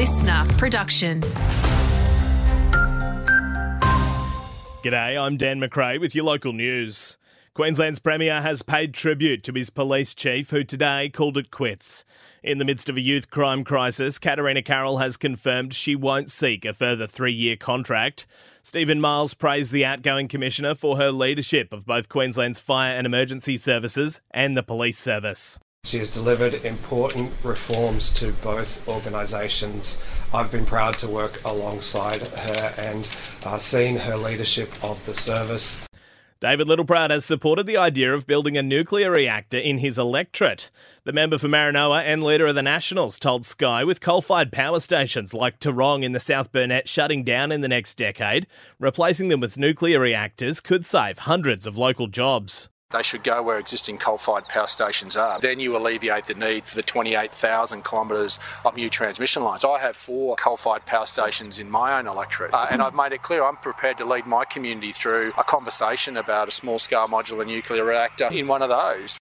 listener production. G'day, I'm Dan McRae with your local news. Queensland's Premier has paid tribute to his police chief, who today called it quits. In the midst of a youth crime crisis, Katarina Carroll has confirmed she won't seek a further three year contract. Stephen Miles praised the outgoing Commissioner for her leadership of both Queensland's fire and emergency services and the police service. She has delivered important reforms to both organisations. I've been proud to work alongside her and uh, seen her leadership of the service. David Littleproud has supported the idea of building a nuclear reactor in his electorate. The member for Maranoa and leader of the Nationals told Sky with coal fired power stations like Tarong in the South Burnett shutting down in the next decade, replacing them with nuclear reactors could save hundreds of local jobs. They should go where existing coal fired power stations are. Then you alleviate the need for the 28,000 kilometres of new transmission lines. I have four coal fired power stations in my own electorate, uh, and I've made it clear I'm prepared to lead my community through a conversation about a small scale modular nuclear reactor in one of those.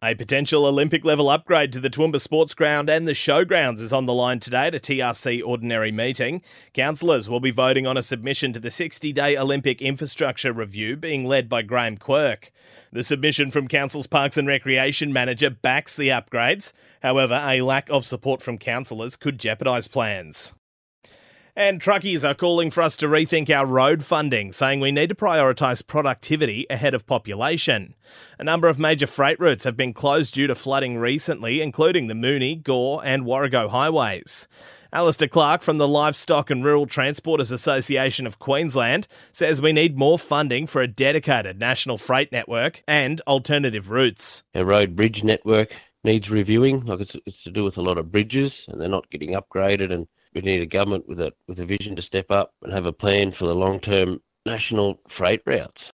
A potential Olympic level upgrade to the Toowoomba Sports Ground and the Showgrounds is on the line today at a TRC ordinary meeting. Councillors will be voting on a submission to the 60 day Olympic infrastructure review being led by Graham Quirk. The submission from Council's Parks and Recreation Manager backs the upgrades. However, a lack of support from councillors could jeopardise plans. And truckies are calling for us to rethink our road funding, saying we need to prioritise productivity ahead of population. A number of major freight routes have been closed due to flooding recently, including the Moonie, Gore, and Warrego highways. Alistair Clark from the Livestock and Rural Transporters Association of Queensland says we need more funding for a dedicated national freight network and alternative routes. Our road bridge network needs reviewing. Like it's, it's to do with a lot of bridges and they're not getting upgraded and we need a government with a with a vision to step up and have a plan for the long term national freight routes.